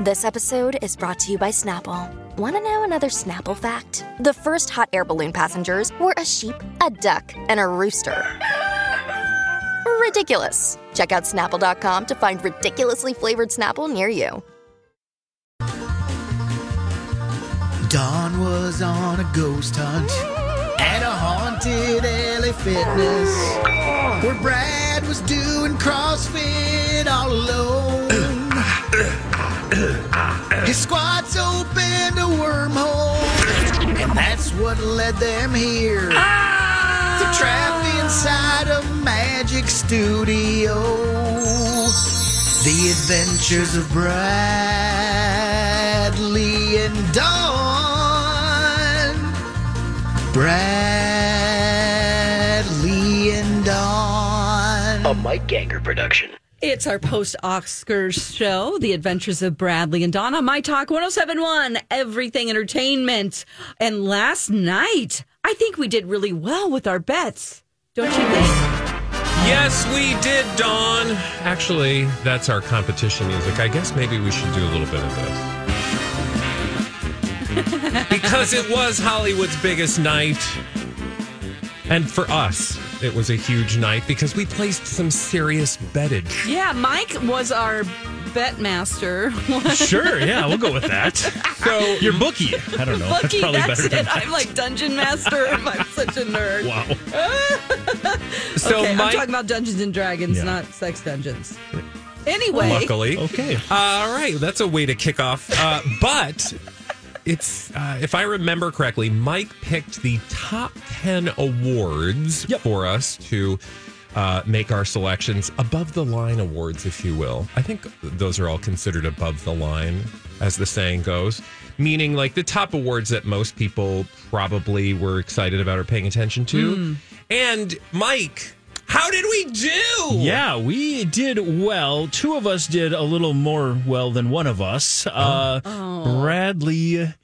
This episode is brought to you by Snapple. Want to know another Snapple fact? The first hot air balloon passengers were a sheep, a duck, and a rooster. Ridiculous. Check out snapple.com to find ridiculously flavored Snapple near you. Dawn was on a ghost hunt at a haunted LA Fitness where Brad was doing CrossFit all alone. His squats opened a wormhole, and that's what led them here. They're trapped inside a magic studio. The Adventures of Bradley and Dawn. Bradley and Dawn. A Mike Ganger production. It's our post Oscars show, The Adventures of Bradley and Donna, My Talk 1071, Everything Entertainment. And last night, I think we did really well with our bets. Don't you think? Yes, we did, Dawn. Actually, that's our competition music. I guess maybe we should do a little bit of this. because it was Hollywood's biggest night. And for us, it was a huge night because we placed some serious bettage. Yeah, Mike was our bet master. Sure, yeah, we'll go with that. So Your bookie. I don't know. Bookie, that's probably that's better than it. I'm like dungeon master. I'm such a nerd. Wow. so okay, Mike, I'm talking about Dungeons and Dragons, Yeah. not sex dungeons. Anyway, luckily. Okay. All right, that's a way to kick off. Uh, but it's, uh, if I remember correctly, Mike picked the top 10 awards Yep. for us to uh, make our selections above the line awards, if you will. I think those are all considered above the line, as the saying goes, meaning like the top awards that most people probably were excited about or paying attention to. And Mike, how did we do? Yeah, we did well. Two of us did a little more well than one of us. Uh, Bradley,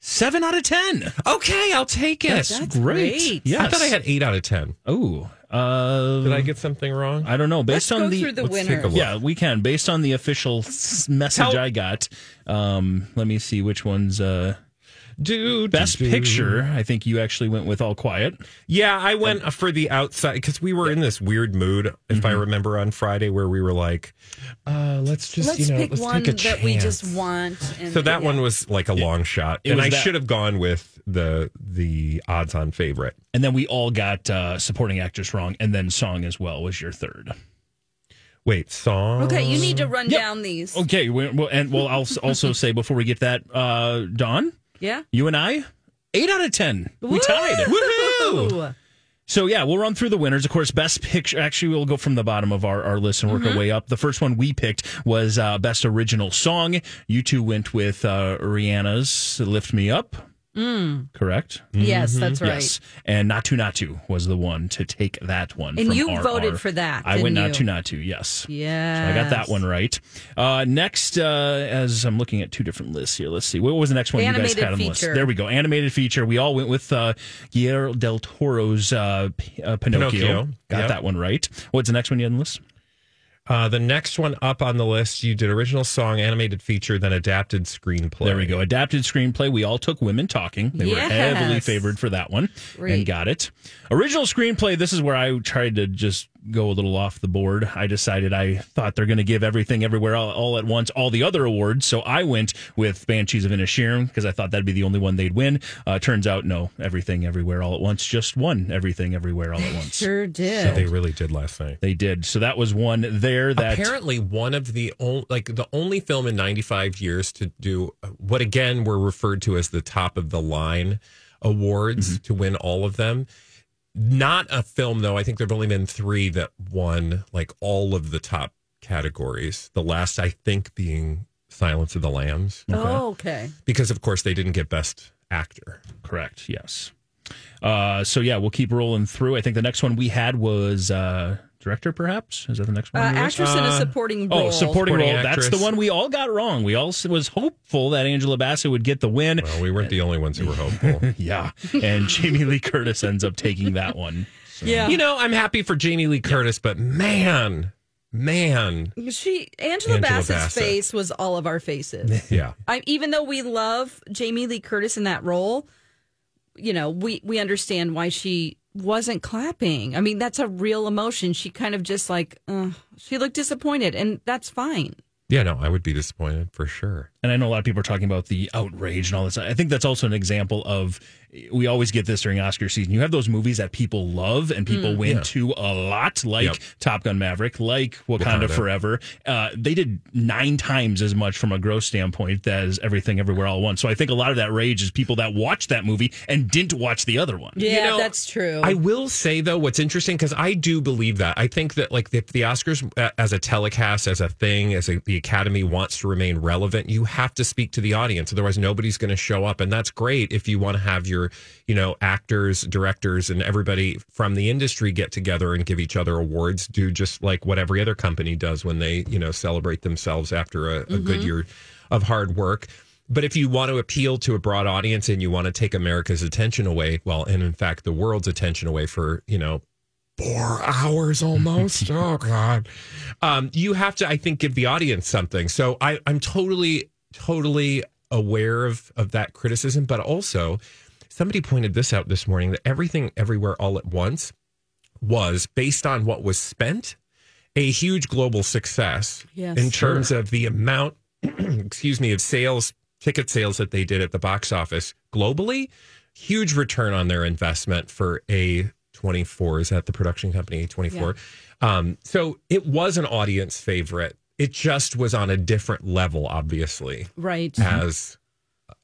seven out of ten. Okay, I'll take it. That's, That's great. great. Yes. I thought I had eight out of 10. Oh, uh, Did I get something wrong? I don't know. Based let's on go the, through the let's take a winners. look. yeah, we can. Based on the official message Tell- I got. Um, let me see which one's uh, Dude, best picture. I think you actually went with All Quiet. Yeah, I went for the outside because we were in this weird mood, if I remember, on Friday where we were like, uh, let's just, Let's you know, pick let's one take a that we just want. And, So that yeah. one was like a long shot, it and I that- should have gone with the the odds on favorite. And then we all got uh, supporting actress wrong, and then song as well was your third. Wait, song. Okay, you need to run Yep. down these. Okay, well, and well, I'll also say before we get that, uh, Dawn, Yeah. you and I, eight out of ten, we tied. Woo! So yeah, we'll run through the winners. Of course, best picture. Actually, we'll go from the bottom of our, our list and work our way up. The first one we picked was uh, best original song. You two went with uh, Rihanna's "Lift Me Up." Correct. Yes, that's right. Yes, and Naatu Naatu was the one to take that one. And from you RRR. voted for that, I went didn't Naatu? Naatu. Yes. Yeah. So I got that one right. Uh, next, uh, as I'm looking at two different lists here, let's see. What was the next one you guys had on the list? There we go. Animated feature. We all went with uh, Guillermo del Toro's uh, P- uh, Pinocchio. Pinocchio. Got Yep. that one right. What's the next one you had on the list? Uh, the next one up on the list, you did original song, animated feature, then adapted screenplay. There we go. Adapted screenplay. We all took women talking. They were heavily favored for that one and got it. Original screenplay. This is where I tried to just go a little off the board. I decided I thought they're going to give everything everywhere all, all at once, all the other awards. So I went with Banshees of Inisherin because I thought that'd be the only one they'd win. Uh, turns out, no, everything everywhere all at once just won everything everywhere all at once. Sure did. So They really did last night. They did. So that was one there that apparently one of the only like the only film in 95 years to do what again were referred to as the top of the line awards Mm-hmm. to win all of them not a film though i think there've only been three that won like all of the top categories the last i think being Silence of the Lambs Oh, okay. because, of course, they didn't get Best Actor. Correct. Yes. Uh, so yeah, we'll keep rolling through. I think the next one we had was uh, director. Perhaps is that the next Uh, one? on your list? actress in a supporting role. Oh, supporting, Supporting role. That's the one we all got wrong. We all was hopeful that Angela Bassett would get the win. Well, we weren't the only ones who were hopeful. Yeah, and Jamie Lee Curtis ends up taking that one. Yeah. you know, I'm happy for Jamie Lee Curtis, but man, man, She Angela, Angela Bassett's Bassett. face was all of our faces. yeah. I, even though we love Jamie Lee Curtis in that role, you know, we we understand why she wasn't clapping. I mean, that's a real emotion. She kind of just like uh, she looked disappointed, and that's fine. Yeah, no, I would be disappointed for sure. And I know a lot of people are talking about the outrage and all this. I think that's also an example of we always get this during Oscar season. You have those movies that people love and people went to a lot, like Yep. Top Gun Maverick, like Wakanda, Wakanda. Forever. Uh, they did nine times as much from a gross standpoint as Everything Everywhere All at Once. So I think a lot of that rage is people that watched that movie and didn't watch the other one. Yeah, know, that's true. I will say though, what's interesting because I do believe that. I think that like if the Oscars uh, as a telecast, as a thing, as a, the Academy wants to remain relevant, you have to speak to the audience. Otherwise, nobody's going to show up, and that's great if you want to have your, you know, actors, directors, and everybody from the industry get together and give each other awards. Do just like what every other company does when they, you know, celebrate themselves after a, a good mm-hmm. year of hard work. But if you want to appeal to a broad audience and you want to take America's attention away, well, and in fact the world's attention away for, you know, four hours almost. oh God. Um, you have to, I think, give the audience something. So I, I'm totally, totally aware of of that criticism, but also somebody pointed this out this morning that everything everywhere all at once was based on what was spent a huge global success Yes. in terms of the amount excuse me of sales ticket sales that they did at the box office globally huge return on their investment for a 24 is that the production company 24 um, so it was an audience favorite it just was on a different level obviously right. as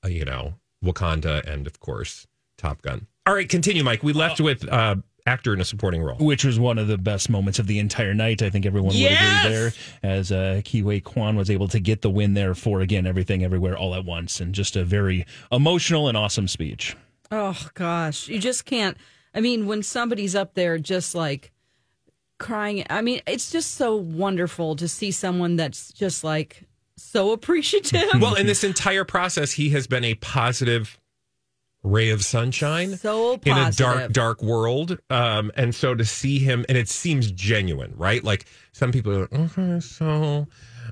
uh, you know wakanda and of course top gun all right continue mike we left with uh, actor in a supporting role Which was one of the best moments of the entire night. I think everyone Yes! would agree there. As uh, Ke Huy Quan was able to get the win there for again everything everywhere all at once, and just a very emotional and awesome speech. Oh gosh, you just can't. I mean, when somebody's up there just like crying, I mean, it's just so wonderful to see someone that's just like so appreciative. well in this entire process he has been a positive ray of sunshine so in a dark dark world. Um and so to see him and it seems genuine right? Like some people are like, okay so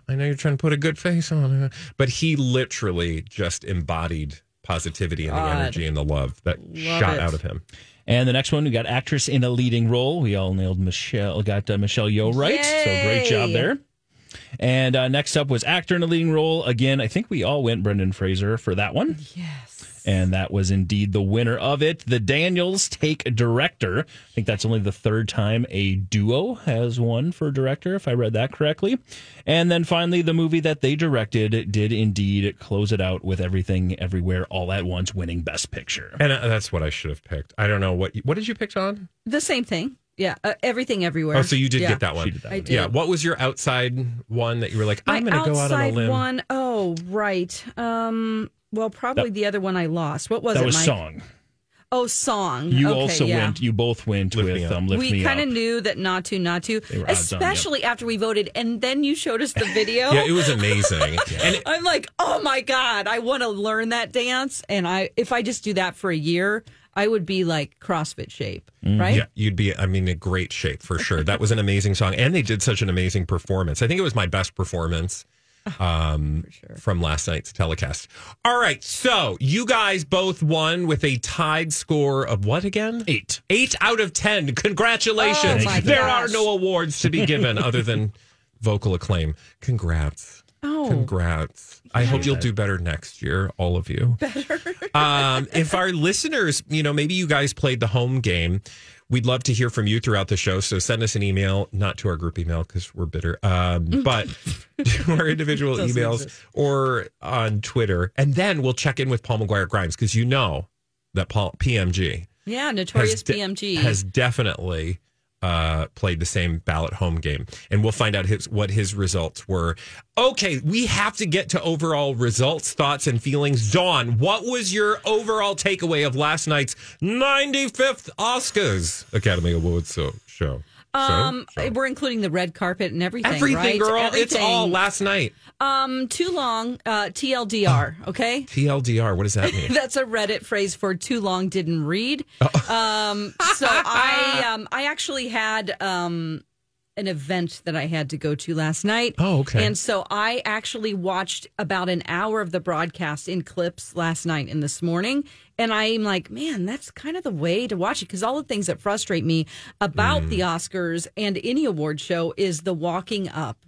i know you're trying to put a good face on it but he literally just embodied positivity and the energy and the love that Love shot it. out of him And the next one, we got actress in a leading role. We all nailed Michelle. Got uh, Michelle Yeoh right. So great job there. And uh, next up was actor in a leading role. Again, I think we all went Brendan Fraser for that one. yes. And that was indeed the winner of it. The Daniels take director. I think that's only the third time a duo has won for director, if I read that correctly. And then finally, the movie that they directed did indeed close it out with everything, everywhere, all at once, winning Best Picture. and uh, that's what i should have picked i don't know what what did you pick on The same thing. Yeah. Uh, everything everywhere. oh so you did Yeah. get that one She did that I one. did. yeah what was your outside one that you were like i'm gonna go out on a outside limb one, oh right. Um. Well, probably the other one I lost. What was that it? was Mike? song. Oh, song. You Okay, also yeah. went, you both went Lift with Up. um, Lift we kind of knew that not to, not to, They were odds on, yep. especially after we voted, and then you showed us the video. yeah it was amazing and I'm like, oh my god, I want to learn that dance, and I if I just do that for a year, I would be like CrossFit shape, Mm, right? Yeah, you'd be, I mean, in great shape for sure. That was an amazing song. And they did such an amazing performance. I think it was my best performance um, from last night's telecast. All right. So you guys both won with a tied score of what again? Eight. Eight out of 10. Congratulations. Oh, there gosh. are no awards to be given other than vocal acclaim. Congrats. Oh. Congrats. I hope you'll do better next year, all of you. Better. um, if our listeners, you know, maybe you guys played the home game, we'd love to hear from you throughout the show. So send us an email, not to our group email because we're bitter, um, but to our individual emails exist. or on Twitter. And then we'll check in with Paul McGuire Grimes because you know that Paul PMG Yeah, has, notorious de- PMG. has definitely uh, played the same ballot home game, and we'll find out his what his results were. Okay, we have to get to overall results, thoughts, and feelings. Dawn, what was your overall takeaway of last night's 95th Oscars Academy Awards show? Um, so, we're including the red carpet and everything. everything, right? girl. It's all last night. Um, too long. Uh, TLDR. Okay. TLDR. What does that mean? That's a Reddit phrase for too long didn't read. Um, so I um, I actually had um, an event that I had to go to last night. Oh, okay. And so I actually watched about an hour of the broadcast in clips last night and this morning. And I'm like, man, that's kind of the way to watch it because all the things that frustrate me about Mm. the Oscars and any award show is the walking up.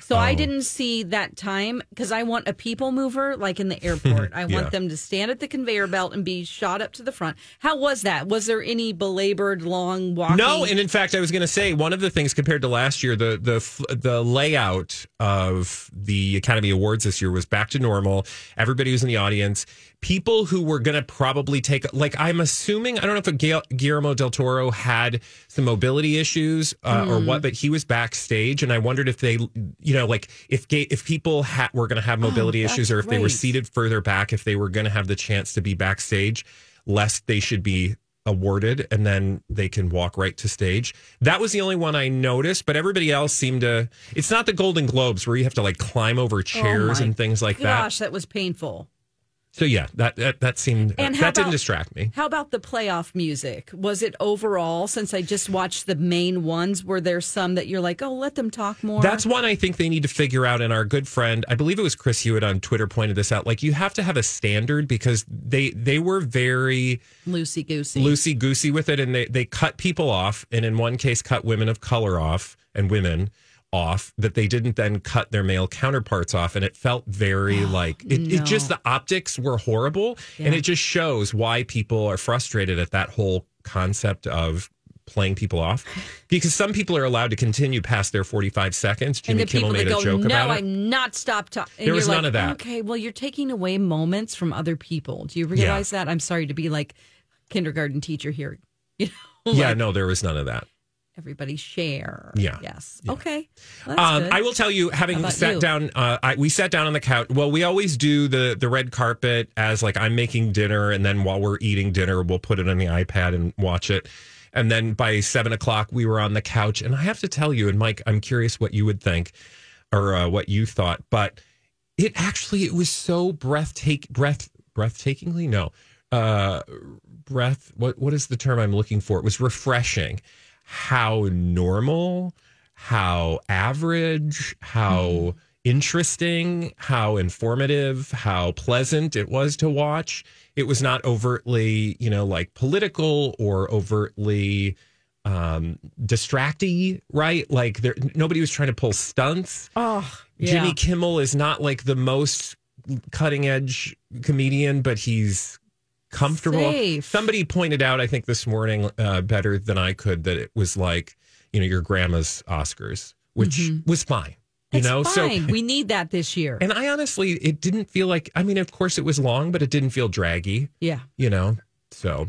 So I Oh. didn't see that time because I want a people mover like in the airport. I want Yeah. them to stand at the conveyor belt and be shot up to the front. How was that? Was there any belabored long walk? No, and in fact, I was going to say one of the things compared to last year, the the the layout of the Academy Awards this year was back to normal. Everybody was in the audience. People who were going to probably take, like, I'm assuming, I don't know if Gu- Guillermo del Toro had some mobility issues uh, or what, but he was backstage, and I wondered if they, you know, like if if people ha- were going to have mobility that's issues or if they were seated further back, if they were going to have the chance to be backstage, lest they should be awarded and then they can walk right to stage. That was the only one I noticed, but everybody else seemed to. It's not the Golden Globes where you have to like climb over chairs Oh and things like that. Gosh, that was painful. So yeah, that that, that seemed And that how didn't distract me. How about the playoff music? Was it overall, since I just watched the main ones, were there some that you're like, oh, let them talk more? That's one I think they need to figure out. And our good friend, I believe it was Chris Hewitt on Twitter, pointed this out. Like you have to have a standard because they they were very loosey goosey. loosey goosey with it, and they they cut people off, and in one case, cut women of color off and women off that they didn't then cut their male counterparts off and it felt very like it, it just the optics were horrible and it just shows why people are frustrated at that whole concept of playing people off because some people are allowed to continue past their 45 seconds and jimmy kimmel made a go, joke no, about it I'm not stop talking. There was none of that. Okay, well, you're taking away moments from other people. Do you realize that? I'm sorry to be like kindergarten teacher here. You know, yeah no there was none of that everybody share. Yeah. Yes. Okay. That's Um. I will tell you, having sat you? down, uh, I, we sat down on the couch. Well, we always do the the red carpet as like I'm making dinner, and then while we're eating dinner, we'll put it on the iPad and watch it. And then by seven o'clock, we were on the couch, and I have to tell you, and Mike, I'm curious what you would think or uh, what you thought, but it actually it was so breathtak breath breathtakingly no uh breath what what is the term i'm looking for it was refreshing how normal how average how interesting how informative how pleasant it was to watch. It was not overtly you know like political or overtly um distracty right? Like there nobody was trying to pull stunts. Oh, Jimmy yeah. Kimmel is not like the most cutting edge comedian, but he's comfortable. Safe. Somebody pointed out, I think this morning, uh, better than I could, that it was like, you know, your grandma's Oscars, which was fine. You It's know, fine. so we need that this year. and I honestly, it didn't feel like. I mean, of course, it was long, but it didn't feel draggy. yeah. You know, so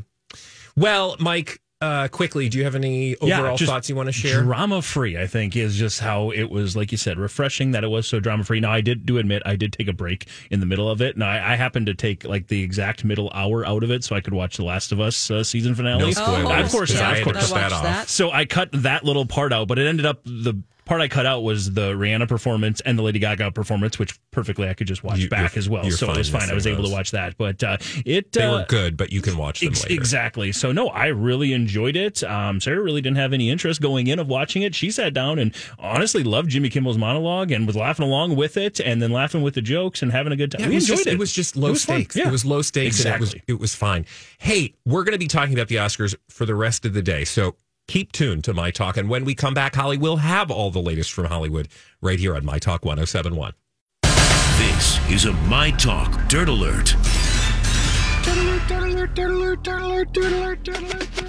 well, Mike. Uh, quickly, do you have any overall just thoughts you want to share? Drama free, I think, is just how it was, like you said, refreshing that it was so drama free. Now, I did do admit I did take a break in the middle of it. and I, I happened to take like the exact middle hour out of it so I could watch The Last of Us uh, season finale. No spoilers. Of course, because not, I of had to course. cut I that off. So I cut that little part out, but it ended up the part I cut out was the Rihanna performance and the Lady Gaga performance, which perfectly I could just watch You- back as well. So it was fine. I was able those. to watch that, but uh, it They uh, were good, but you can watch them Ex- later. Exactly. So no, I really enjoyed it. Um, Sarah really didn't have any interest going in of watching it. She sat down and honestly loved Jimmy Kimmel's monologue and was laughing along with it, and then laughing with the jokes and having a good time. Yeah, we it was enjoyed just, it. It was just low was stakes. Yeah. It was low stakes, and it was Exactly. it was fine. Hey, we're going to be talking about the Oscars for the rest of the day, so keep tuned to My Talk. And when we come back, Holly will have all the latest from Hollywood right here on My Talk 1071. This is a My Talk Dirt Alert.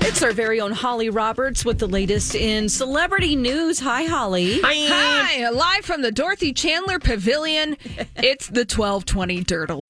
It's our very own Holly Roberts with the latest in celebrity news. Hi, Holly. Hi, live from the Dorothy Chandler Pavilion. It's the 1220 Dirt Alert.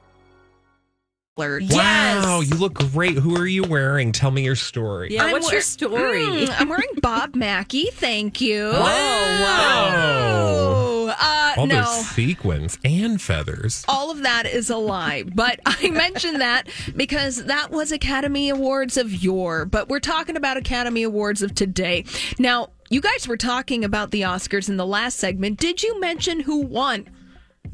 Wow, you look great. Who are you wearing? Tell me your story. Yeah, I'm what's your story? Mm, I'm wearing Bob Mackie. Thank you. Wow. Uh, All no. those sequins and feathers. All of that is a lie, but I mentioned that because that was Academy Awards of yore, but we're talking about Academy Awards of today. Now, you guys were talking about the Oscars in the last segment. Did you mention who won?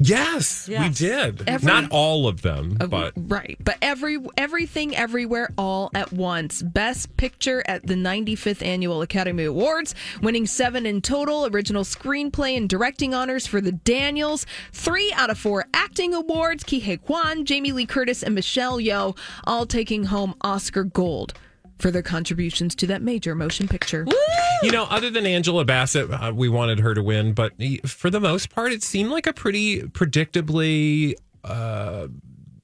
Yes, we did. Every- Not all of them, Uh, but right, but every everything everywhere all at once. Best picture at the 95th annual Academy Awards, winning 7 in total, original screenplay and directing honors for the Daniels, 3 out of 4 acting awards, Ke Huy Quan, Jamie Lee Curtis and Michelle Yeoh all taking home Oscar gold for their contributions to that major motion picture. you know, other than Angela Bassett, uh, we wanted her to win, but for the most part, it seemed like a pretty predictably uh,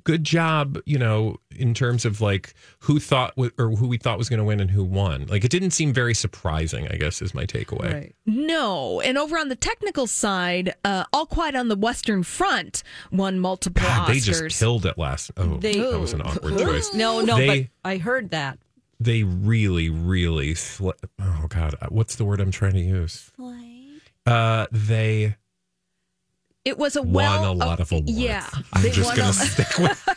good job. You know, in terms of like who thought w- or who we thought was going to win and who won. Like, it didn't seem very surprising. I guess is my takeaway. No. And over on the technical side, uh, All Quiet on the Western Front won multiple God, Oscars. they just killed it last. Oh, They- that was an awkward choice. No, no, They- but I heard that. They really, really. Sl- oh God, what's the word I'm trying to use? Uh, they It was a won well, a lot of awards. Yeah, I'm just gonna a- stick with.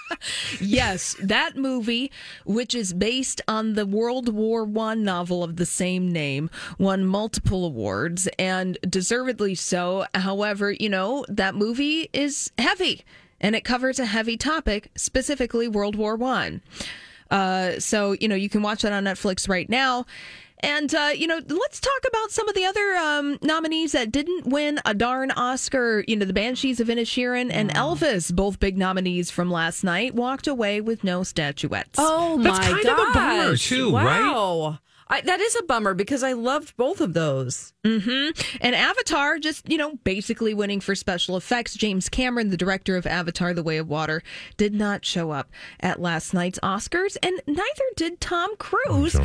yes, that movie, which is based on the World War One novel of the same name, won multiple awards and deservedly so. However, you know that movie is heavy and it covers a heavy topic, specifically World War One. Uh, so you know you can watch that on Netflix right now. And uh, you know, let's talk about some of the other um, nominees that didn't win a darn Oscar. You know, the Banshees of Inisherin and Elvis, both big nominees from last night, walked away with no statuettes. Oh That's my kind of a bummer, gosh. too, right? Wow. I, that is a bummer because I loved both of those. Mm-hmm. And Avatar, just, you know, basically winning for special effects. James Cameron, the director of Avatar The Way of Water, did not show up at last night's Oscars, and neither did Tom Cruise,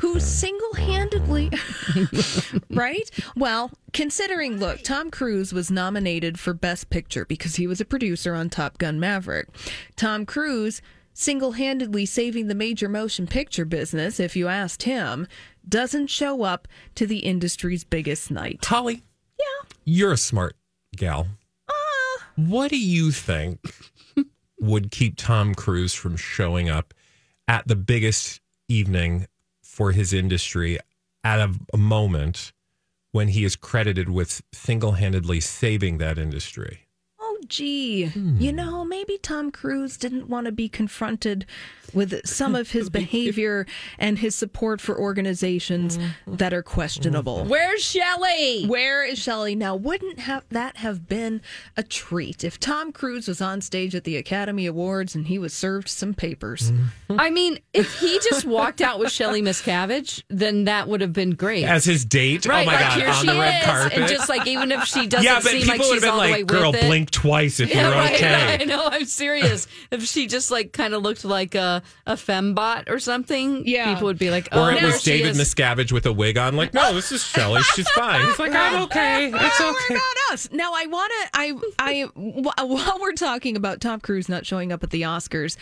who single handedly. right? Well, considering, look, Tom Cruise was nominated for Best Picture because he was a producer on Top Gun Maverick. Tom Cruise single handedly saving the major motion picture business, if you asked him, doesn't show up to the industry's biggest night. Holly, Yeah. you're a smart gal. Uh, What do you think would keep Tom Cruise from showing up at the biggest evening for his industry at a, a moment when he is credited with single handedly saving that industry? Oh, hmm. gee. You know, maybe Tom Cruise didn't want to be confronted with some of his behavior and his support for organizations mm-hmm. that are questionable. Mm-hmm. Where's Shelley? Where is Shelley now? Wouldn't have that have been a treat if Tom Cruise was on stage at the Academy Awards and he was served some papers? Mm-hmm. I mean, if he just walked out with Shelley Miscavige, then that would have been great. As his date? Oh right, oh my like God, here on she the red is, carpet. and just like even if she doesn't yeah, but seem people like would she's have been all the way like, girl, with it. blink twice if Yeah, you're right, okay. I know. I'm serious. if she just like kind of looked like a a fembot or something, Yeah. people would be like, "Oh, Or it there was she David is. Miscavige with a wig on. Like, no, this is Shelley. She's fine. He's like, I'm okay. It's Don't okay. worry about us. Now, I want to. I, I, while we're talking about Tom Cruise not showing up at the Oscars,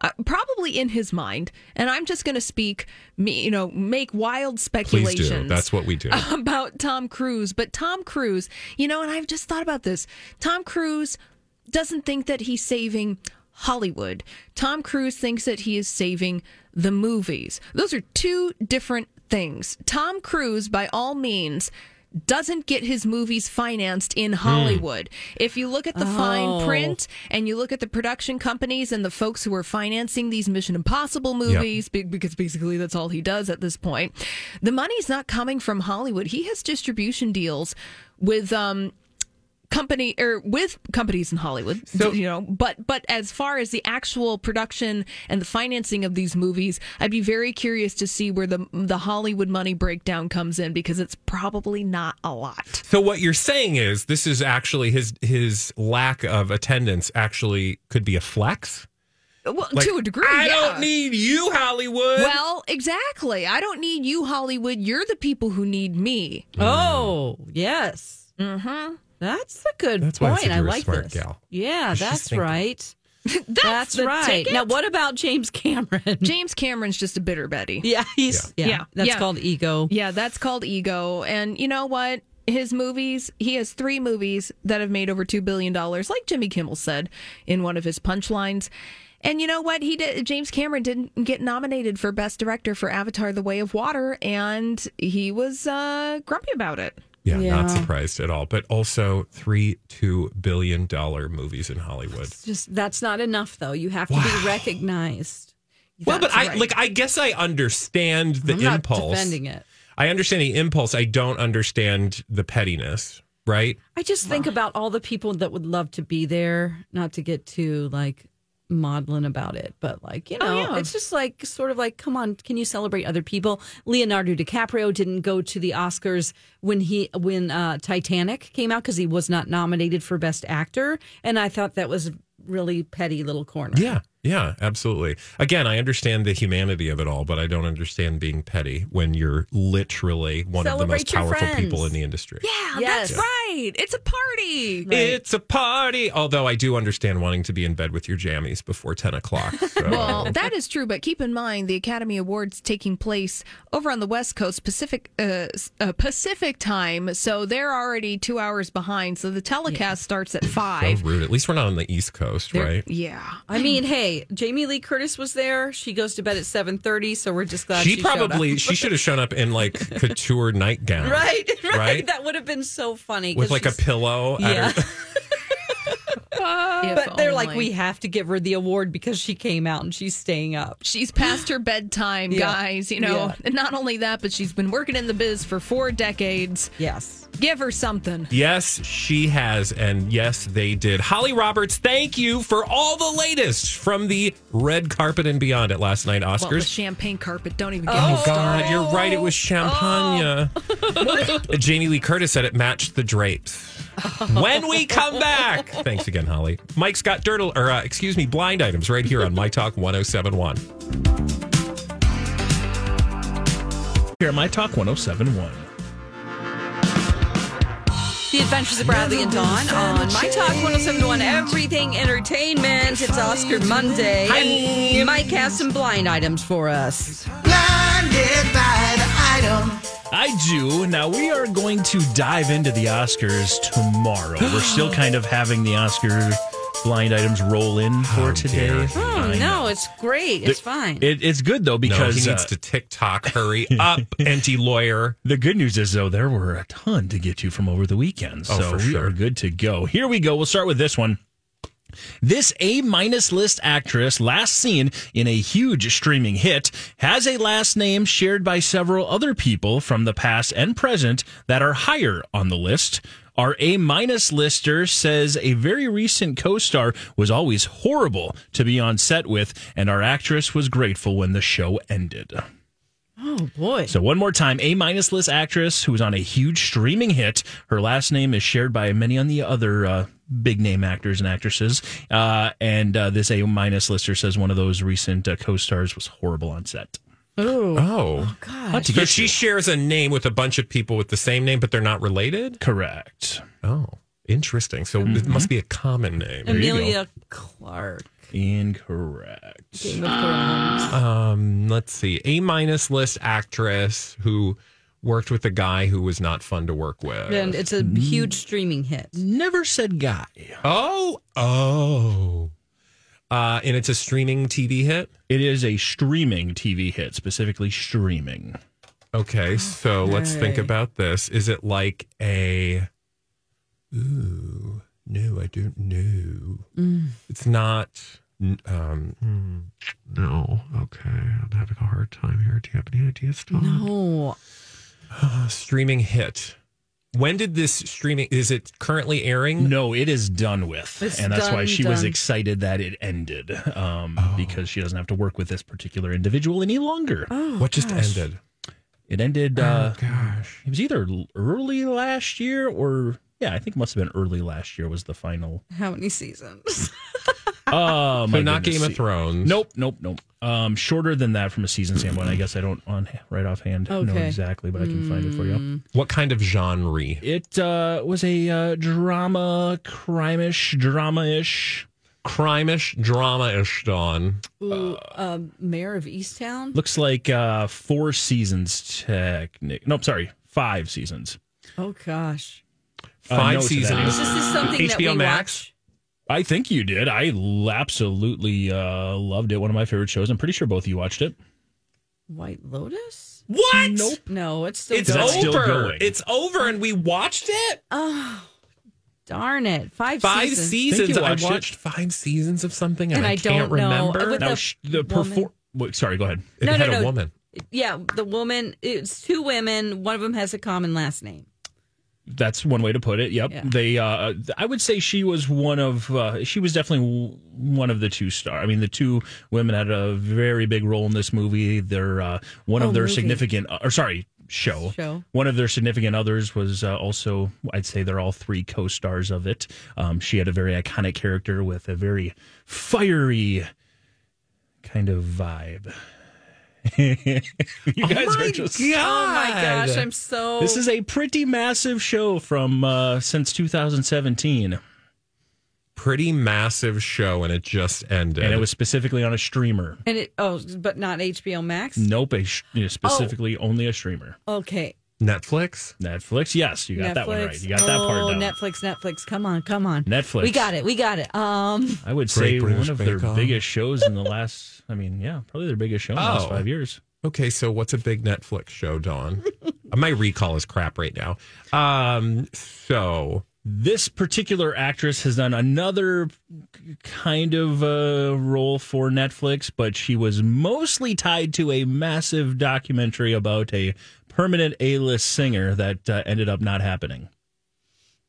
uh, probably in his mind, and I'm just going to speak, me, you know, make wild speculations. do. That's what we do. about Tom Cruise. But Tom Cruise, you know, and I've just thought about this. Tom Cruise doesn't think that he's saving Hollywood. Tom Cruise thinks that he is saving the movies. Those are two different things. Tom Cruise, by all means, doesn't get his movies financed in Hollywood. If you look at the fine Oh. print and you look at the production companies and the folks who are financing these Mission Impossible movies, be- because basically that's all he does at this point, the money's not coming from Hollywood. He has distribution deals with um company or with companies in Hollywood, you know, but but as far as the actual production and the financing of these movies, I'd be very curious to see where the the Hollywood money breakdown comes in because it's probably not a lot. So what you're saying is this is actually his his lack of attendance actually could be a flex. Well, Like, to a degree, I yeah. don't need you, Hollywood. Well, exactly. I don't need you, Hollywood. You're the people who need me. Oh, yes. Mm-hmm. That's a good That's why I point. said I you were a like smart this. gal. Yeah, She's that's thinking. right. That's, That's right. ticket. Now, what about James Cameron? James Cameron's just a bitter Betty. yeah, he's yeah. Yeah, that's yeah. called ego. Yeah, that's called ego. And you know what? His movies, he has three movies that have made over $2 billion, like Jimmy Kimmel said in one of his punchlines. And you know what? He did. James Cameron didn't get nominated for Best Director for Avatar: The Way of Water, and he was uh, grumpy about it. Yeah, Yeah. not surprised at all. But also three two billion dollar movies in Hollywood. Just that's not enough, though. You have to be recognized. Well, but That's I like. I guess I understand the I'm not impulse. defending it. I understand the impulse. I don't understand the pettiness. Right? I just think about all the people that would love to be there. Not to get too like maudlin about it, but like you Oh, know, yeah. it's just like sort of like, come on, can you celebrate other people? Leonardo DiCaprio didn't go to the Oscars when he when uh, Titanic came out because he was not nominated for Best Actor, and I thought that was really petty little corner. Yeah. Yeah, absolutely. Again, I understand the humanity of it all, but I don't understand being petty when you're literally one of the most powerful friends. people in the industry. Yeah, Yes. that's right. It's a party. It's a party. Although I do understand wanting to be in bed with your jammies before 10 o'clock. So. Well, that is true, but keep in mind the Academy Awards taking place over on the West Coast Pacific uh, uh, Pacific time, so they're already two hours behind. So the telecast starts at 5. so five. rude. At least we're not on the East Coast, They're- right? Yeah. I mean, hey, Jamie Lee Curtis was there. She goes to bed at seven thirty, so we're just glad she, she, showed up. probably she should have shown up in like couture nightgown, Right, right, Right? That would have been so funny. with like a pillow. at Yeah. her- But they're like, we have to give her the award because she came out and she's staying up. She's past her bedtime, Yeah. guys. You know, Yeah. and not only that, but she's been working in the biz for four decades. Yes. Give her something. Yes, she has. And yes, they did. Holly Roberts, thank you for all the latest from the red carpet and beyond at last night Well, the Oscars. champagne carpet. Don't even get Oh, me God, you're right. It was champagne. Jamie Lee Curtis said it matched the drapes. when we come back, thanks again, Holly. Mike's got dirt, or uh, excuse me, blind items right here on My Talk 1071. Here at My Talk 1071. The Adventures of Bradley and Dawn on My Talk 1071 Everything Entertainment. It's Oscar Monday. And Mike has some blind items for us. Blinded by the item. I do. Now we are going to dive into the Oscars tomorrow. We're still kind of having the Oscar blind items roll in for How today. Oh, no, it's great. It's fine. It, it's good though No, because he needs uh, to TikTok. Hurry up, Enty Lawyer. the good news is though there were a ton to get to from over the weekend, Oh, so for we sure. are good to go. Here we go. We'll start with this one. This A minus list actress, last seen in a huge streaming hit, has a last name shared by several other people from the past and present that are higher on the list. Our A minus lister says a very recent co star was always horrible to be on set with, and our actress was grateful when the show ended. oh, boy. So one more time, A minus list actress who was on a huge streaming hit. Her last name is shared by many on the other uh, big name actors and actresses. Uh, and uh, this A minus lister says one of those recent uh, co-stars was horrible on set. Oh. God. So she shares a name with a bunch of people with the same name, but they're not related? Correct. Oh, interesting. So it must be a common name. you go. Emilia Clarke. Incorrect. Game of Thrones. Um, let's see. A minus list actress who worked with a guy who was not fun to work with. and it's a huge streaming hit. Never said guy. oh, oh. Uh, and it's a streaming TV hit. It is a streaming TV hit, specifically streaming. Okay, so let's think about this. Is it like a? Ooh, no, I don't know. It's not. Um, hmm, no. Okay, I'm having a hard time here. Do you have any ideas, Tom? No. Uh, streaming hit. When did this streaming? Is it currently airing? No, it is done with, It's and that's why done, she was excited that it ended, um, Oh. because she doesn't have to work with this particular individual any longer. Oh, What just gosh. ended? It ended. Uh, oh gosh. it was either early last year or yeah, I think it must have been early last year was the final. How many seasons? Oh, So my not goodness. Game of Thrones. Nope, nope, nope. Um, shorter than that from a season standpoint. I guess I don't on right offhand know exactly, but I can find it for you. What kind of genre? It uh, was a uh, drama, crime-ish, drama-ish. Crime-ish, drama-ish. Dawn. Ooh, um, Mare of Easttown. Looks like uh, four seasons. Technic. Nope, sorry, five seasons. Oh gosh. Uh, Five no to that. seasons. This is something that HBO we Max? watch. I think you did. I l- absolutely uh, loved it. One of my favorite shows. I'm pretty sure both of you watched it. White Lotus. What? Nope. No, it's still It's Is that going. still over. going? It's over, and we watched it. Oh, darn it! Five, Five seasons. seasons. you I watched it. watched five seasons of something, and, And I, I can't don't know. remember. With Now the the woman. perform. Wait, sorry, go ahead. it No, had no, a no. woman. Yeah, the woman. It's two women. One of them has a common last name. That's one way to put it. Yep. Yeah. They. Uh, I would say she was one of. Uh, she was definitely one of the two star. I mean, the two women had a very big role in this movie. They're uh, one Oh, of their movie. significant. Or sorry, show. Show. One of their significant others was uh, also. I'd say they're all three co-stars of it. Um, she had a very iconic character with a very fiery kind of vibe. you guys are just. Oh my gosh, I'm so. This is a pretty massive show from uh, since 2017, Pretty massive show, and it just ended. and it was specifically on a streamer. and it. Oh, but not HBO Max. Nope, a sh- yeah, specifically only a streamer. Okay. Netflix. Netflix, yes, you got that one right. You got that part Oh, down. Netflix, Netflix. Come on, come on. Netflix. We got it. We got it. Um. I would Great say British one of their Bake biggest shows in the last. I mean, yeah, probably their biggest show in the last Oh. five years. Okay, so what's a big Netflix show, Dawn? My recall is crap right now. Um, so This particular actress has done another kind of uh, role for Netflix, but she was mostly tied to a massive documentary about a permanent A-list singer that uh, ended up not happening.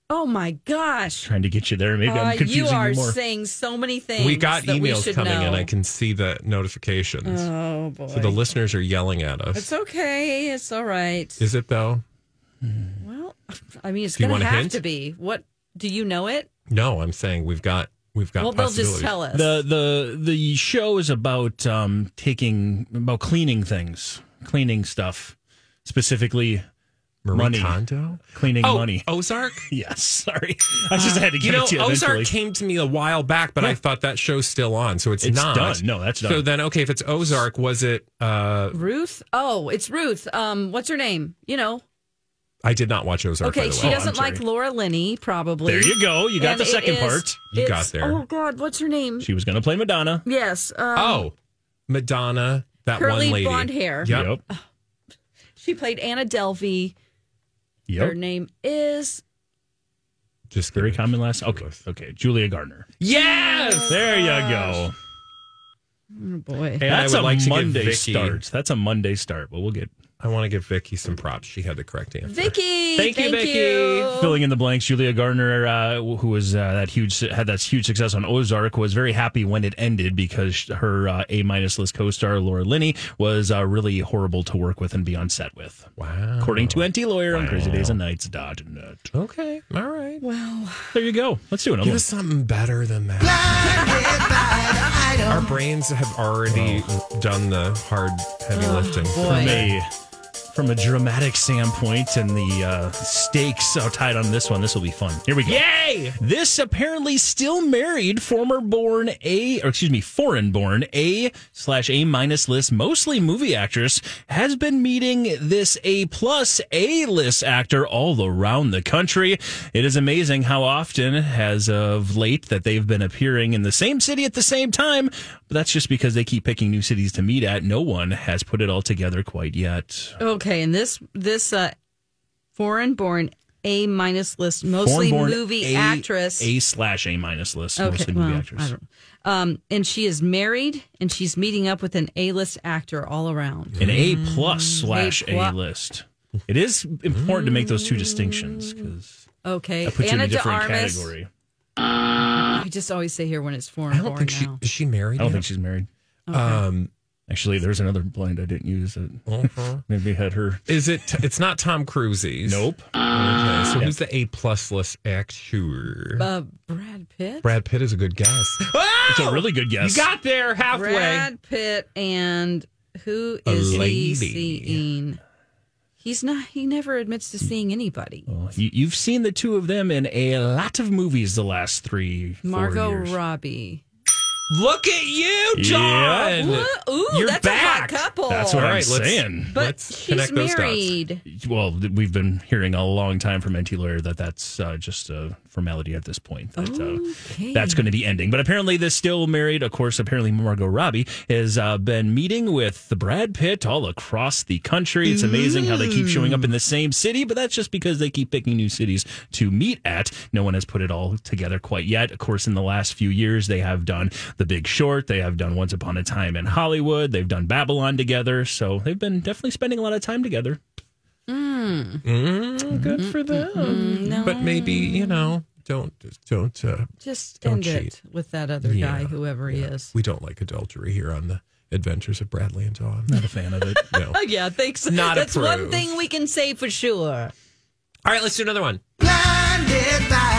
Oh my gosh. Trying to get you there. Maybe Uh, I'm confusing you are more. saying so many things. we got that we emails should coming in. know. I can see the notifications. Oh boy. so the listeners are yelling at us. It's okay. It's all right. Is it though? well, I mean, it's going to have hint? to be. What do you know it? No, I'm saying we've got we've got well, they'll just tell us. the the the show is about um, taking about cleaning things, cleaning stuff, specifically Marie money, Kondo? cleaning Oh, money. Ozark. Yes, sorry, I just had to You give know, it to you. Ozark eventually. came to me a while back, but I thought that show's still on, so it's, It's not done. No, that's So then, okay, if it's Ozark, was it? uh Ruth. Oh, it's Ruth. Um, what's her name? You know. I did not watch Ozark. by Okay, the she way. doesn't sorry. like Laura Linney, probably. There you go. You got And the second is- part. You got there. Oh God, what's her name? She was going to play Madonna. yes. Um, Oh, Madonna, that Curly one lady, blonde hair. Yep. Yep. She played Anna Delvey. Her name is. Just Very common last. Okay. Okay. Julia Garner. Yes. Oh, there you go. Oh boy. And That's I would a like Monday Vicky- start. That's a Monday start, but we'll get I want to give Vicky some props. She had the correct answer. Vicky. Thank you, Vicky. you. filling in the blanks. Julia Garner, uh, who was uh, that huge had that huge success on Ozark, was very happy when it ended because her uh, A minus list co-star Laura Linney was uh, really horrible to work with and be on set with, Wow. according to Enty Lawyer on Crazy Days and Nights. Dot net. Okay. All right. Well, There you go. Let's do another Give one. us something better than that. Our brains have already done the hard, heavy lifting. From a from a dramatic standpoint, and the uh, stakes are tied on this one. This will be fun. Here we go. Yay! This apparently still married, former born A, or excuse me, foreign born A slash A minus list, mostly movie actress, has been meeting this A plus A list actor all around the country. It is amazing how often, as of late, that they've been appearing in the same city at the same time. But that's just because they keep picking new cities to meet at. No one has put it all together quite yet. Okay, and this this uh, foreign born A minus list, mostly Foreign-born movie A- actress. A slash A minus list, okay, mostly movie well, actress. I don't. Um, and she is married, and she's meeting up with an A list actor all around. An A plus slash A plus. A list. It is important to make those two distinctions because Okay, that puts you in Anna a de different Armas. category. I just always say here when it's foreign I don't born think she now. is she married. I don't yet? think she's married. Um, Actually, there's another blind I didn't use that uh-huh. maybe had her. Is it? It's not Tom Cruise's. Nope. Okay, so who's the A plus list actor? Uh, Brad Pitt. Brad Pitt is a good guess. It's a really good guess. You got there halfway. Brad Pitt and who A is lady. he seeing? He's not. He never admits to seeing anybody. Well, you, you've seen the two of them in a lot of movies the last three, four Margot years. Robbie. Look at you, John. What? Ooh, You're that's back. a hot couple. That's what All I'm right, let's- saying. But Let's she's connect those dots. married. Well, we've been hearing a long time from Enty Lawyer that that's uh, just a formality at this point. That, Okay. uh, that's going to be ending. But apparently, this still married. Of course, apparently Margot Robbie has uh, been meeting with the Brad Pitt all across the country. It's amazing how they keep showing up in the same city, but that's just because they keep picking new cities to meet at. No one has put it all together quite yet. Of course, in the last few years, they have done The Big Short. They have done Once Upon a Time in Hollywood. They've done Babylon together. So they've been definitely spending a lot of time together. Mm, good for them. no. But maybe you know, don't don't. Uh, Just Don't end cheat. it with that other Yeah, guy, whoever he is. we don't like adultery here on the Adventures of Bradley and Dawn. Not a fan of it. No. Oh yeah, thanks. Not That's one approved. thing we can say for sure. All right, let's do another one. Blinded by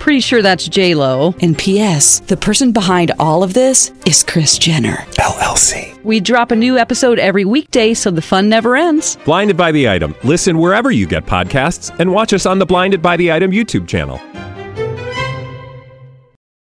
Pretty sure that's J Lo. And P.S. The person behind all of this is Kris Jenner LLC. We drop a new episode every weekday, so the fun never ends. Blinded by the item. Listen wherever you get podcasts, and watch us on the Blinded by the Item YouTube channel.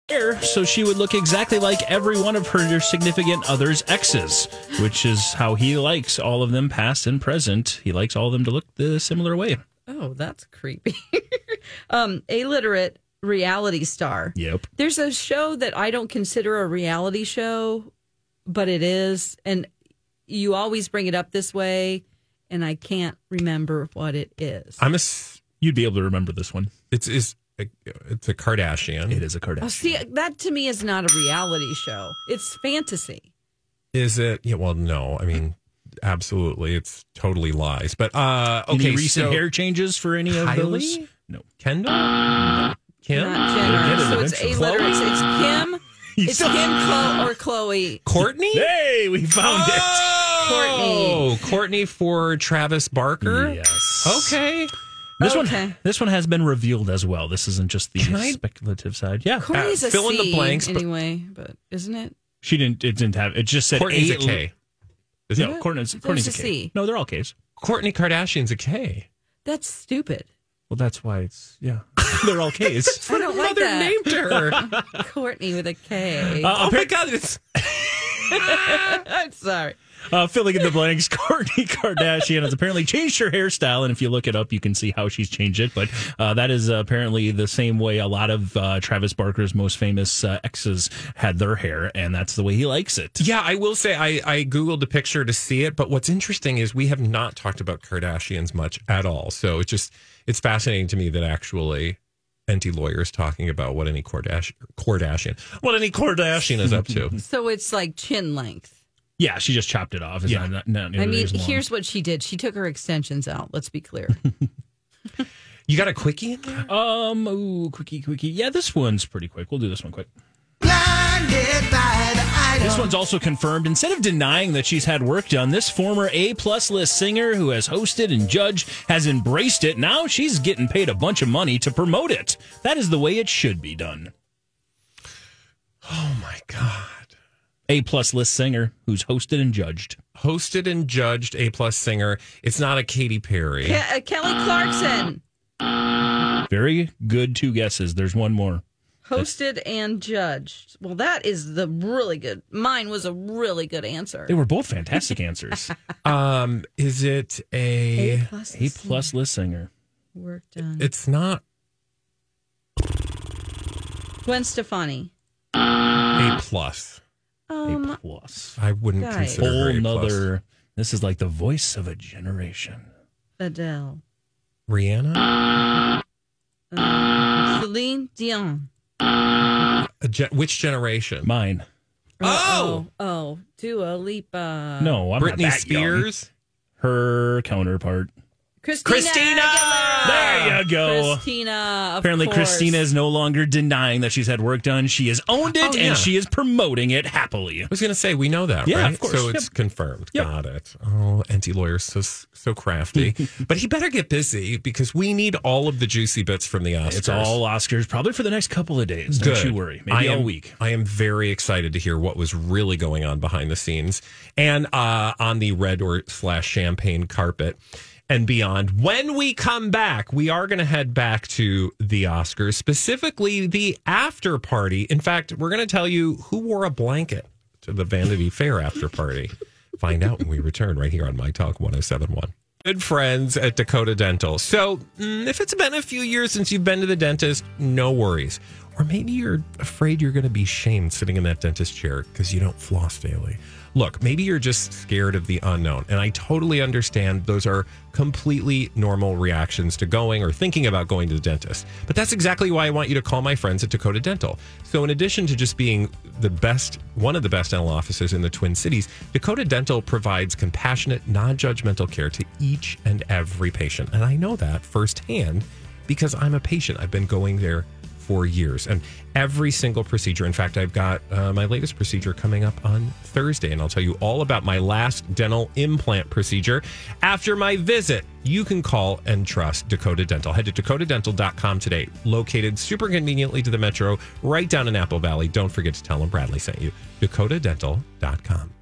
hair so she would look exactly like every one of her significant other's exes, which is how he likes all of them, past and present. He likes all of them to look the similar way. Oh, that's creepy. um, illiterate reality star. Yep. There's a show that I don't consider a reality show, but it is, and you always bring it up this way, and I can't remember what it is. I'm a. s- You'd be able to remember this one. It's is it's a Kardashian. It is a Kardashian. Oh, see, that to me is not a reality show. It's fantasy. Is it? Yeah. Well, no. I mean, absolutely, it's totally lies. But uh, okay. Any recent so hair changes for any of Kylie? those? No. Kendall, Kim, Not Jenner. We'll get it So it's eventually. illiterate. It's, it's Kim. It's Kim Chlo- or Khloé. Kourtney. Hey, we found it. Oh! Kourtney. Oh, Kourtney for Travis Barker. Yes. Okay. This Okay. one, this one has been revealed as well. This isn't just the Can I- speculative side. Yeah, Kourtney's a fill in the C blanks, but- anyway, but isn't it? she didn't. It didn't have. It just said Kourtney's a A- K. Is No, it? Kourtney's, There's Kourtney's a a K. C. No, they're all K's. Kourtney Kardashian's a K. That's stupid. Well, that's why it's yeah. they're all K's. I don't like Mother that. named her. Kourtney with a K. Uh, oh my God! It's I'm sorry. Uh, filling in the blanks, Kourtney Kardashian has apparently changed her hairstyle, and if you look it up, you can see how she's changed it. But uh, that is uh, apparently the same way a lot of uh, Travis Barker's most famous uh, exes had their hair, and that's the way he likes it. Yeah, I will say I, I Googled the picture to see it, but what's interesting is we have not talked about Kardashians much at all. So it's just, it's fascinating to me that actually Enty Lawyer's talking about what any Kardashian, Kardashian, what any Kardashian is up to. So it's like chin length. Yeah, she just chopped it off. It's Yeah. not, not, not I mean, nearly long. here's what she did. She took her extensions out. Let's be clear. You got a quickie in there? um, ooh, quickie, quickie. Yeah, this one's pretty quick. We'll do this one quick. Blinded This one's also confirmed. Instead of denying that she's had work done, this former A plus list singer who has hosted and judged has embraced it. Now she's getting paid a bunch of money to promote it. That is the way it should be done. Oh my God. A plus list singer who's hosted and judged. Hosted and judged A plus singer. It's not a Katy Perry. Ke- uh, Kelly Clarkson Very good two guesses. There's one more. Hosted and judged. Well, that is the really good. Mine was a really good answer. They were both fantastic answers. Um, is it a? A plus. A plus list singer. work done. It's not Gwen Stefani. A plus. Um, a plus. I wouldn't Guys. consider her Whole A plus. nother. This is like the voice of a generation. Adele. Rihanna. Uh, Celine Dion. A ge- which generation? Mine. Oh, oh! oh, oh, Dua Lipa. No, I'm not Britney that young. Spears. Her counterpart. Christina. Christina! There you go. Christina. of Apparently, course. Christina is no longer denying that she's had work done. She has owned it Oh, yeah. and she is promoting it happily. I was going to say we know that, Yeah, right? of course. So it's confirmed. Yep. Got it. Oh, Enty Lawyer's so so crafty, but he better get busy because we need all of the juicy bits from the Oscars. It's all Oscars, probably for the next couple of days. Good. Don't you worry. Maybe I am, all week. I am very excited to hear what was really going on behind the scenes and uh, on the red or slash champagne carpet and beyond. When we come back, we are going to head back to the Oscars, specifically the after party. In fact, we're going to tell you who wore a blanket to the Vanity Fair after party. Find out when we return right here on My Talk 1071 good friends at Dakota Dental. So, mm, if it's been a few years since you've been to the dentist, no worries. Or maybe you're afraid you're going to be shamed sitting in that dentist chair because you don't floss daily. Look, maybe you're just scared of the unknown. And I totally understand those are completely normal reactions to going or thinking about going to the dentist. But that's exactly why I want you to call my friends at Dakota Dental. So, in addition to just being the best, one of the best dental offices in the Twin Cities, Dakota Dental provides compassionate, non judgmental care to each and every patient. And I know that firsthand because I'm a patient. I've been going there for years. And every single procedure, in fact, I've got uh, my latest procedure coming up on Thursday, and I'll tell you all about my last dental implant procedure after my visit. You can call and trust Dakota Dental. Head to dakotadental.com today. Located super conveniently to the metro, right down in Apple Valley. Don't forget to tell them Bradley sent you. dakotadental.com.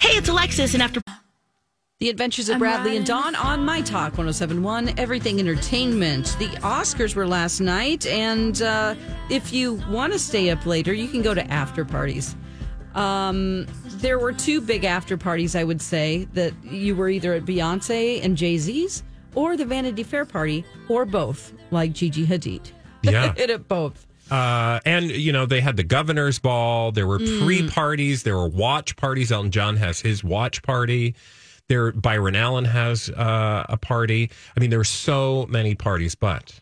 Hey, it's Alexis, and after The Adventures of Bradley and Dawn on My Talk 1071, Everything Entertainment. The Oscars were last night, and uh, if you want to stay up later, you can go to after parties. Um, there were two big after parties, I would say, that you were either at Beyonce and Jay Z's or the Vanity Fair party, or both, like Gigi Hadid. Yeah. Hit it both. Uh, and you know they had the governor's ball. There were Mm. pre-parties. There were watch parties. Elton John has his watch party. There, Byron Allen has uh, a party. I mean, there are so many parties. But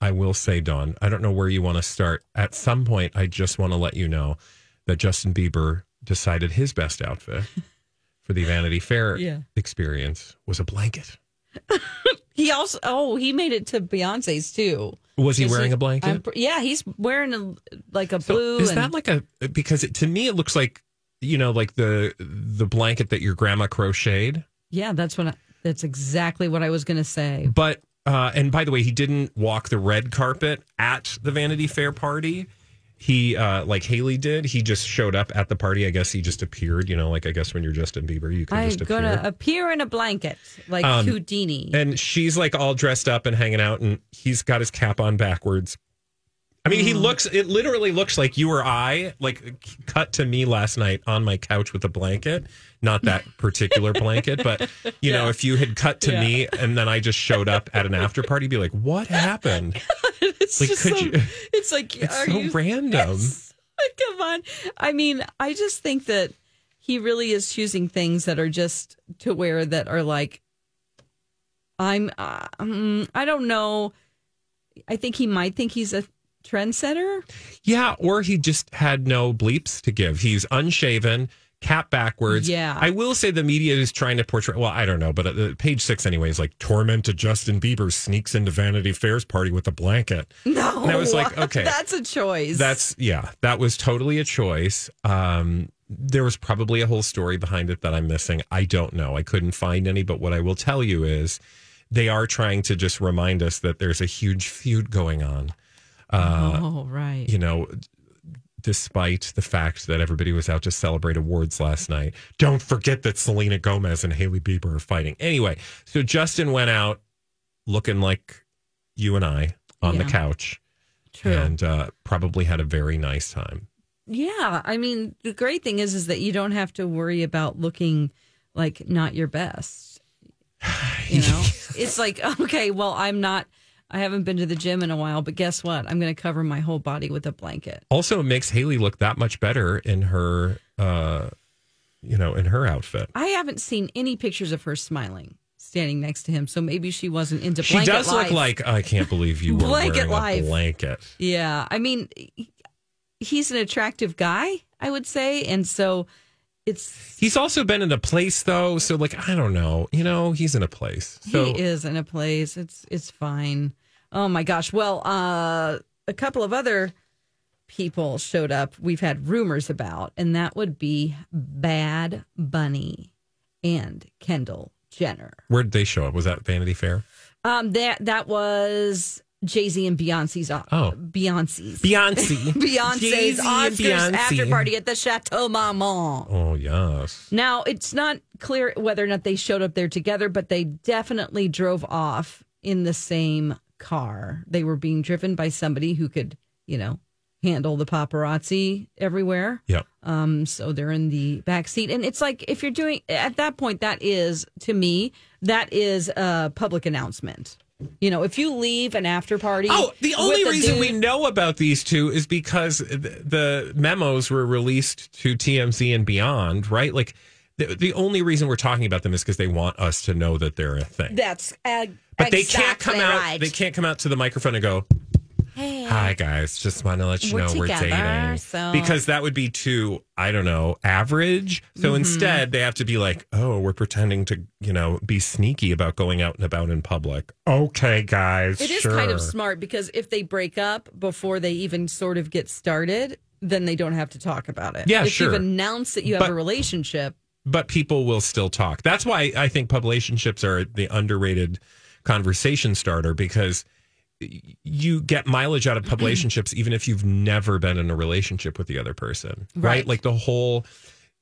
I will say, Dawn, I don't know where you want to start. At some point, I just want to let you know that Justin Bieber decided his best outfit for the Vanity Fair Yeah. experience was a blanket. He also, oh, he made it to Beyonce's too. Was he wearing a blanket? I'm yeah, he's wearing a, like a blue. Is and- that like a because it, to me it looks like you know like the the blanket that your grandma crocheted. Yeah, that's what. I, that's exactly what I was going to say. But uh, and by the way, he didn't walk the red carpet at the Vanity Fair party. He uh, like Hailey did. He just showed up at the party. I guess he just appeared. You know, like I guess when you're Justin Bieber, you can I'm just appear. gonna appear in a blanket like Um, Houdini. And she's like all dressed up and hanging out, and he's got his cap on backwards. I mean, Mm. he looks, it literally looks like you or I, like cut to me last night on my couch with a blanket. Not that particular blanket, but, you know, if you had cut to Yeah. me and then I just showed up at an after party, be like, what happened? it's like, just could so, you- It's like It's are so you, random. Come on. I mean, I just think that he really is choosing things that are just to wear that are like. I'm. Uh, mm, I don't know. I think he might think he's a trendsetter. Yeah, or he just had no bleeps to give. He's unshaven, cap backwards. Yeah. I will say the media is trying to portray. Well, I don't know, but uh, page six anyway is like tormented Justin Bieber sneaks into Vanity Fair's party with a blanket. No, And I was like, okay, that's a choice. That's yeah, that was totally a choice. Um, there was probably a whole story behind it that I'm missing. I don't know. I couldn't find any, but what I will tell you is they are trying to just remind us that there's a huge feud going on. Uh, oh right. you know, despite the fact that everybody was out to celebrate awards last night. Don't forget that Selena Gomez and Hailey Bieber are fighting. Anyway, so Justin went out looking like you and I on the couch True. and uh, probably had a very nice time. Yeah, I mean, the great thing is is that you don't have to worry about looking like not your best. You know, it's like okay, well, I'm not. I haven't been to the gym in a while, but guess what? I'm going to cover my whole body with a blanket. Also, it makes Hailey look that much better in her, uh, you know, in her outfit. I haven't seen any pictures of her smiling standing next to him, so maybe she wasn't into She blanket does life. look like I can't believe you were Blanket wearing life. a blanket. Yeah, I mean, he's an attractive guy, I would say, and so it's He's also been in a place though, so like I don't know, you know, he's in a place. So he is in a place. It's it's fine. Oh my gosh. Well, uh, a couple of other people showed up. We've had rumors about, and that would be Bad Bunny and Kendall Jenner. where did they show up? Was that Vanity Fair? Um, that that was Jay Z and Beyonce's. Uh, Oh. Beyonce's. Beyonce. Beyonce's Oscars Beyonce. after party at the Chateau Marmont. Oh yes. Now, it's not clear whether or not they showed up there together, but they definitely drove off in the same car. They were being driven by somebody who could, you know, handle the paparazzi everywhere. Yep. Um, so they're in the back seat. And it's like if you're doing at that point, that is to me, that is a public announcement. You know, if you leave an after party. Oh, the only reason we know about these two is because the memos were released to TMZ and beyond, right? Like the, the only reason we're talking about them is because they want us to know that they're a thing. That's uh, But they can't come exactly out. right. They can't come out to the microphone and go, "Hi guys, just want to let you We're know we're dating," so- because that would be too, I don't know, average. So Mm-hmm. instead, they have to be like, "Oh, we're pretending to, you know, be sneaky about going out and about in public." Okay, guys, It is sure. kind of smart because if they break up before they even sort of get started, then they don't have to talk about it. Yeah, if sure. you've announced that you have But- a relationship, but people will still talk. That's why I think publicationships are the underrated conversation starter because you get mileage out of publicationships even if you've never been in a relationship with the other person, right? Right. Like the whole.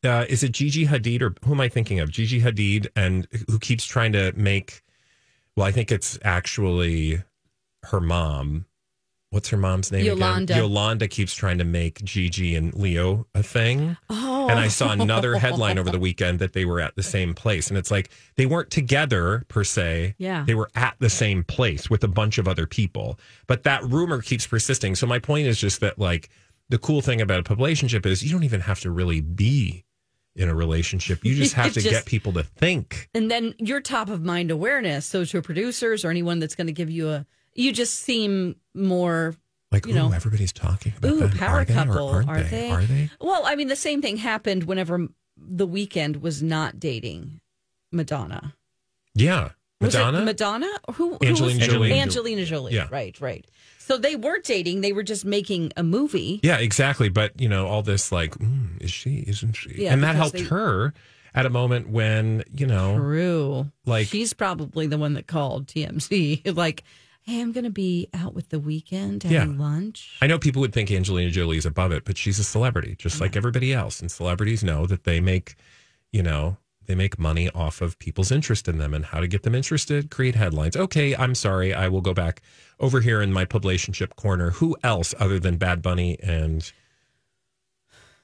Uh, is it Gigi Hadid or who am I thinking of? Gigi Hadid and who keeps trying to make. Well, I think it's actually her mom. What's her mom's name? again? Yolanda. Yolanda keeps trying to make Gigi and Leo a thing. oh, And I saw another headline over the weekend that they were at the same place. And it's like they weren't together per se. Yeah. They were at the same place with a bunch of other people. But that rumor keeps persisting. So my point is just that like the cool thing about a relationship is you don't even have to really be in a relationship. You just have to Just- get people to think. and then your top of mind awareness. So to producers or anyone that's going to give you a, you just seem more. Like, You know, everybody's talking about Ooh, that. power are couple. aren't are they? they? Are they? Well, I mean, the same thing happened whenever the Weeknd was not dating Madonna. Yeah. Was it Madonna? Madonna? Who? who Angelina was- Jolie. Angelina Jolie. Yeah. Right. Right. So they weren't dating. They were just making a movie. Yeah, exactly. But you know, all this like, mm, is she? Isn't she? Yeah, and that helped they- her at a moment when you know, True. like She's probably the one that called TMZ. like, hey, I'm going to be out with the Weeknd Yeah. having lunch. I know people would think Angelina Jolie is above it, but she's a celebrity, just like everybody else. And celebrities know that they make, you know, they make money off of people's interest in them and how to get them interested, create headlines. Okay, I'm sorry. I will go back over here in my publicationship corner. Who else other than Bad Bunny and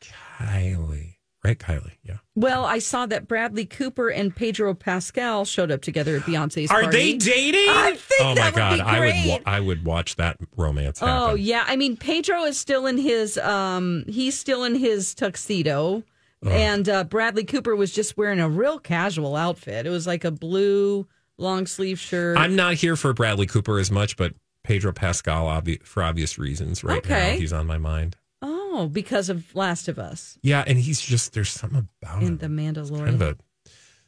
Kylie? Right, Kylie. Yeah. Well, I saw that Bradley Cooper and Pedro Pascal showed up together at Beyonce's Are party. they dating? I think oh my that would god, be I would great. wa- I would watch that romance happen. Oh yeah, I mean Pedro is still in his um he's still in his tuxedo. And uh, Bradley Cooper was just wearing a real casual outfit. It was like a blue long sleeve shirt. I'm not here for Bradley Cooper as much, but Pedro Pascal obvi- for obvious reasons right Okay. now he's on my mind. Oh, know because of Last of Us Yeah, and he's just there's something about and him. The Mandalorian. Kind of a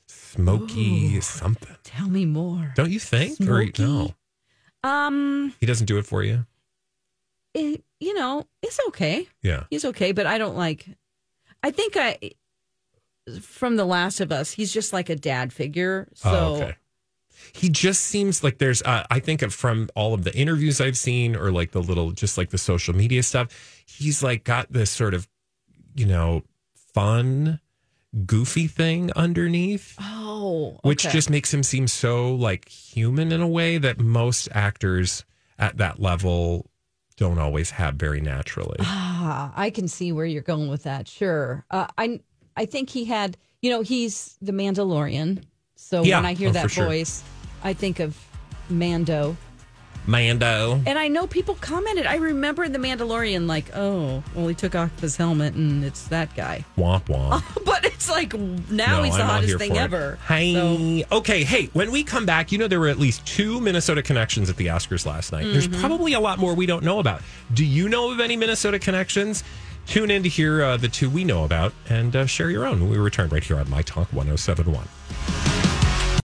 smoky Ooh. something. Tell me more. Don't you think? Smoky? Or no? Um, He doesn't do it for you? it, you know, it's okay. Yeah. He's okay, but I don't like. I think I from The Last of Us, he's just like a dad figure. So oh, okay. He just seems like there's, uh, I think from all of the interviews I've seen or like the little, just like the social media stuff, he's like got this sort of, you know, fun, goofy thing underneath, oh, which just makes him seem so like human in a way that most actors at that level don't always have very naturally. Ah, I can see where you're going with that. Sure. Uh, I I think he had, you know, he's the Mandalorian. So Yeah. when I hear Oh, that for sure. voice, I think of Mando. Mando. And I know people commented. I remember in the Mandalorian, like, oh, well, he took off his helmet and it's that guy. Womp womp. but it's like now No, he's the I'm hottest thing ever. Hey, okay. Hey, when we come back, you know there were at least two Minnesota connections at the Oscars last night. There's Mm-hmm. probably a lot more we don't know about. Do you know of any Minnesota connections? Tune in to hear uh, the two we know about and uh, share your own. when We return right here on My Talk 1071.